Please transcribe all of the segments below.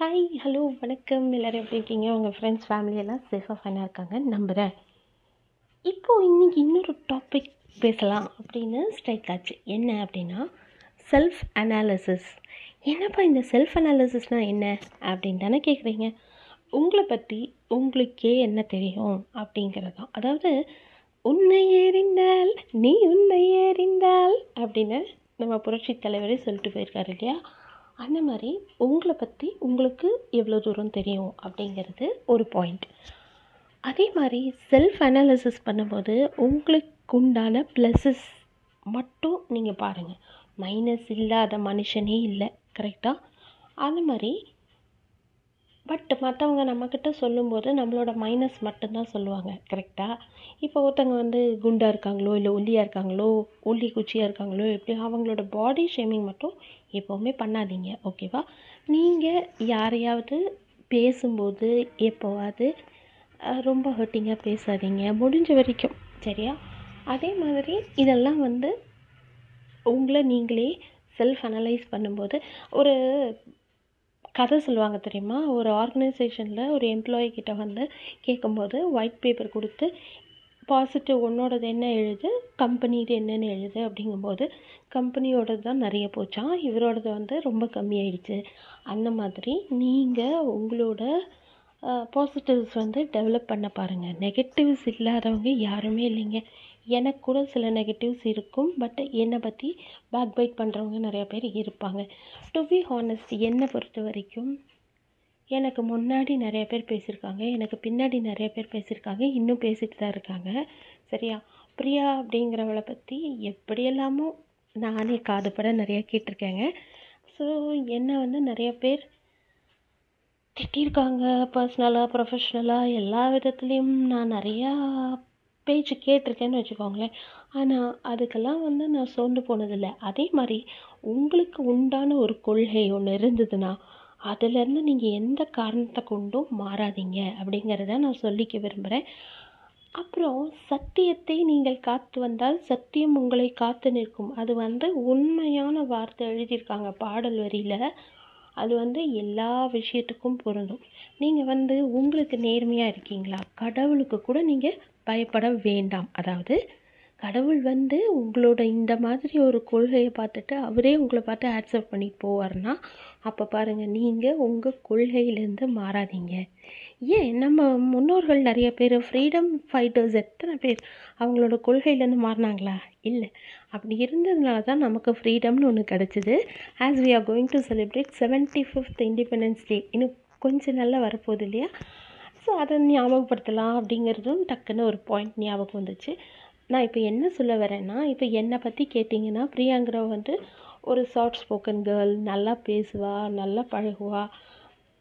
Hi hello வணக்கம். எல்லோரும் எப்படி இருக்கீங்க? உங்கள் ஃப்ரெண்ட்ஸ் ஃபேமிலியெல்லாம் சேஃபாக ஃபைனாக இருக்காங்க. நம்புகிறேன் இப்போது இன்றைக்கி இன்னொரு டாபிக் பேசலாம் அப்படின்னு ஸ்ட்ரைக் ஆச்சு. என்ன அப்படின்னா செல்ஃப் அனாலிசிஸ் என்னப்பா இந்த செல்ஃப் அனாலிசிஸ்னால் என்ன அப்படின்னு தானே கேட்குறீங்க உங்களை பற்றி உங்களுக்கே என்ன தெரியும் அப்படிங்கிறது? தான் அதாவது உன்னை ஏறிந்தால் நீ உன்னை ஏறிந்தால் அப்படின்னு நம்ம புரட்சி தலைவரே சொல்லிட்டு போயிருக்காரு இல்லையா? அந்த மாதிரி உங்களை பற்றி உங்களுக்கு எவ்வளோ தூரம் தெரியும் அப்படிங்கிறது ஒரு பாயிண்ட் அதே மாதிரி செல்ஃப் அனாலிசிஸ் பண்ணும்போது உங்களுக்கு உண்டான ப்ளஸஸ் மட்டும் நீங்கள் பாருங்கள் மைனஸ் இல்லாத மனுஷனே இல்லை கரெக்டாக அந்த மாதிரி பட் மற்றவங்க நம்மக்கிட்ட சொல்லும்போது நம்மளோட மைனஸ் மட்டும்தான் சொல்லுவாங்க கரெக்டாக இப்போ ஒருத்தவங்க வந்து குண்டாக இருக்காங்களோ இல்லை ஒல்லியாக இருக்காங்களோ ஒல்லி குச்சியாக இருக்காங்களோ எப்படி அவங்களோட பாடி ஷேமிங் மட்டும் எப்போவுமே பண்ணாதீங்க ஓகேவா நீங்கள் யாரையாவது பேசும்போது எப்போவாது ரொம்ப ஹர்ட்டிங்காக பேசாதீங்க முடிஞ்ச வரைக்கும் சரியா? அதே மாதிரி இதெல்லாம் வந்து உங்களை நீங்களே செல்ஃப் அனலைஸ் பண்ணும்போது ஒரு கதை சொல்லுவாங்க தெரியுமா? ஒரு ஆர்கனைசேஷனில் ஒரு எம்ப்ளாயி கிட்ட வந்து கேட்கும்போது ஒயிட் பேப்பர் கொடுத்து பாசிட்டிவ் உன்னோடது என்ன எழுது? கம்பெனிது என்னென்னு எழுது அப்படிங்கும்போது கம்பெனியோடது தான் நிறைய போச்சான் இவரோடது வந்து ரொம்ப கம்மியாயிடுச்சு. அந்த மாதிரி நீங்கள் உங்களோட பாசிட்டிவ்ஸ் வந்து டெவலப் பண்ண பாருங்கள் நெகட்டிவ்ஸ் இல்லாதவங்க யாருமே இல்லைங்க. எனக்கு கூட சில நெகட்டிவ்ஸ் இருக்கும். பட் என்னை பற்றி பேக் பைட் பண்ணுறவங்க நிறையா பேர் இருப்பாங்க. டு பி ஹானஸ்ட் என்னை பொறுத்த வரைக்கும் எனக்கு முன்னாடி நிறைய பேர் பேசியிருக்காங்க. எனக்கு பின்னாடி நிறைய பேர் பேசியிருக்காங்க. இன்னும் பேசிட்டு தான் இருக்காங்க. சரியா? பிரியா அப்படிங்கிறவளை பற்றி எப்படியெல்லாமோ நானே காதுபட நிறைய கேட்டிருக்கேங்க. ஸோ என்னை வந்து நிறைய பேர் திட்டியிருக்காங்க. பர்சனலாக ப்ரொஃபஷ்னலாக எல்லா விதத்துலேயும் நான் நிறையா பேச்சு கேட்டிருக்கேன்னு வச்சுக்கோங்களேன். ஆனால் அதுக்கெல்லாம் வந்து நான் சோர்ந்து போனதில்லை. அதே மாதிரி உங்களுக்கு உண்டான ஒரு கொள்கை ஒன்று இருந்ததுன்னா அதுலேருந்து நீங்கள் எந்த காரணத்தை கொண்டும் மாறாதீங்க அப்படிங்கிறத நான் சொல்லிக்க விரும்புகிறேன் அப்புறம் சத்தியத்தை நீங்கள் காத்து வந்தால் சத்தியம் உங்களை காத்து நிற்கும். அது வந்து உண்மையான வார்த்தை எழுதியிருக்காங்க பாடல் வரியில். அது வந்து எல்லா விஷயத்துக்கும் பொருந்தும். நீங்கள் வந்து உங்களுக்கு நேர்மையாக இருக்கீங்களா? கடவுளுக்கு கூட நீங்கள் பயப்பட வேண்டாம். அதாவது கடவுள் வந்து உங்களோட இந்த மாதிரி ஒரு கொள்கையை பார்த்துட்டு அவரே உங்களை பார்த்து ஆக்செப்ட் பண்ணிட்டு போவார்னா அப்போ பாருங்கள் நீங்கள் உங்கள் கொள்கையிலேருந்து மாறாதீங்க. ஏன்? நம்ம முன்னோர்கள் நிறைய பேர் ஃப்ரீடம் ஃபைட்டர்ஸ் எத்தனை பேர் அவங்களோட கொள்கையிலேருந்து மாறினாங்களா? இல்லை. அப்படி இருந்ததுனால தான் நமக்கு ஃப்ரீடம்னு ஒன்று கிடச்சிது. As we are going to celebrate seventy fifth Independence Day இன்னும் கொஞ்சம் நல்லா வரப்போகுது இல்லையா? ஸோ அதை ஞாபகப்படுத்தலாம் அப்படிங்கிறதும் டக்குன்னு ஒரு பாயிண்ட் ஞாபகம் வந்துச்சு. நான் இப்போ என்ன சொல்ல வரேன்னா இப்போ என்னை பற்றி கேட்டிங்கன்னா பிரியாங்கிறவ வந்து ஒரு சாஃப்ட் ஸ்போக்கன் கேர்ள் நல்லா பேசுவா நல்லா பழகுவா.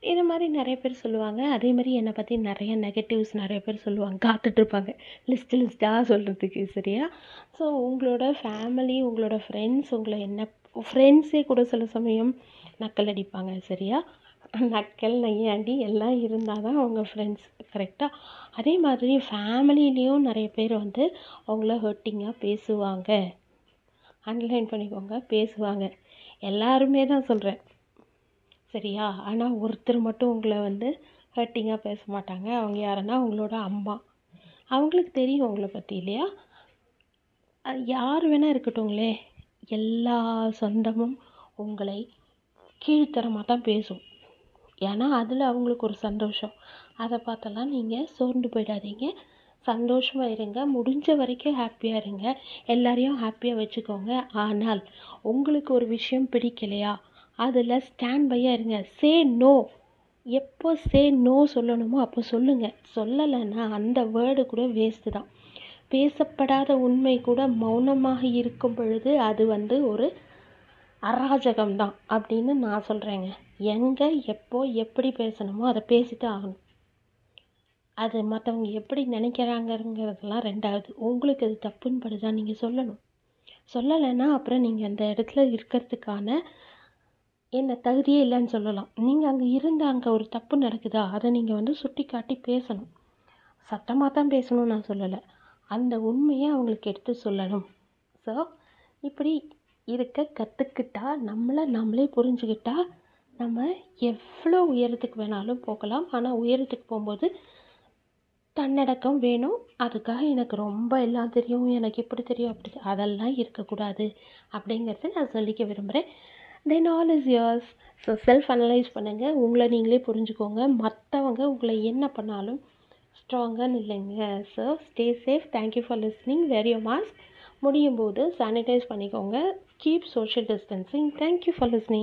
இது மாதிரி நிறைய பேர் சொல்லுவாங்க. அதே மாதிரி என்னை பற்றி நிறைய நெகட்டிவ்ஸ் நிறைய பேர் சொல்லுவாங்க. காத்துட்ருப்பாங்க லிஸ்ட் லிஸ்ட்டாக சொல்கிறதுக்கு சரியா? ஸோ உங்களோட ஃபேமிலி உங்களோட ஃப்ரெண்ட்ஸ் உங்களை என்ன ஃப்ரெண்ட்ஸே கூட சில சமயம் நக்கல் அடிப்பாங்க சரியா? நக்கல் நையாண்டி எல்லாம் இருந்தால் தான் அவங்க ஃப்ரெண்ட்ஸ் கரெக்டாக அதே மாதிரி ஃபேமிலிலேயும் நிறைய பேர் வந்து அவங்கள ஹர்ட்டிங்காக பேசுவாங்க. அண்டர்லைன் பண்ணிக்கோங்க பேசுவாங்க. எல்லாருமே தான் சொல்கிறேன் சரியா? ஆனால் ஒருத்தர் மட்டும் உங்களை வந்து ஹர்ட்டிங்காக பேச மாட்டாங்க. அவங்க யாருன்னா அவங்களோட அம்மா. அவங்களுக்கு தெரியும் உங்களை பற்றி இல்லையா? அது யார் வேணால் இருக்கட்டுங்களே எல்லா சொந்தமும் உங்களை கீழ்த்தரமாக தான் பேசும். ஏன்னா அதில் அவங்களுக்கு ஒரு சந்தோஷம். அதை பார்த்தெல்லாம் நீங்கள் சோர்ந்து போயிடாதீங்க. சந்தோஷமாக இருங்க. முடிஞ்ச வரைக்கும் ஹாப்பியாக இருங்க. எல்லாரையும் ஹாப்பியாக வச்சுக்கோங்க. ஆனால் உங்களுக்கு ஒரு விஷயம் பிடிக்கலையா? அதில் ஸ்டாண்ட் பையாக இருங்க. சே நோ எப்போ சே நோ சொல்லணுமோ அப்போ சொல்லுங்கள் சொல்லலைன்னா அந்த வேர்டு கூட வேஸ்ட்டு தான். பேசப்படாத உண்மை கூட மௌனமாக இருக்கும் பொழுது அது வந்து ஒரு அராஜகம் தான் அப்படின்னு நான் சொல்கிறேங்க எங்கே எப்போ எப்படி பேசணுமோ அதை பேசிட்டு ஆகணும். அது மற்றவங்க எப்படி நினைக்கிறாங்கங்கிறதெல்லாம் ரெண்டாவது. உங்களுக்கு அது தப்புன்னு படுதா நீங்கள் சொல்லணும். சொல்லலைன்னா அப்புறம் நீங்கள் அந்த இடத்துல இருக்கிறதுக்கான என்ன தகுதியே இல்லைன்னு சொல்லலாம். நீங்கள் அங்கே இருந்து அங்கே ஒரு தப்பு நடக்குதா அதை நீங்கள் வந்து சுட்டி காட்டி பேசணும். சத்தமாக தான் பேசணும்னு நான் சொல்லலை. அந்த உண்மையை அவங்களுக்கு எடுத்து சொல்லணும். ஸோ இப்படி இருக்க கற்றுக்கிட்டா நம்மளை நம்மளே புரிஞ்சுக்கிட்டா நம்ம எவ்வளோ உயரத்துக்கு வேணாலும் போகலாம். ஆனால் உயரத்துக்கு போகும்போது தன்னடக்கம் வேணும். அதுக்காக எனக்கு ரொம்ப எல்லாம் தெரியும். எனக்கு இப்படி தெரியும்? அப்படி அதெல்லாம் இருக்கக்கூடாது அப்படிங்கிறத நான் சொல்லிக்க விரும்புகிறேன் then all is yours so self analyse பண்ணுங்கள் உங்களை நீங்களே புரிஞ்சுக்கோங்க. மற்றவங்க உங்களை என்ன பண்ணாலும் ஸ்ட்ராங்காக இல்லைங்க. So stay safe thank you for listening wear mask முடியும் போது சானிடைஸ் பண்ணிக்கோங்க. Keep social distancing thank you for listening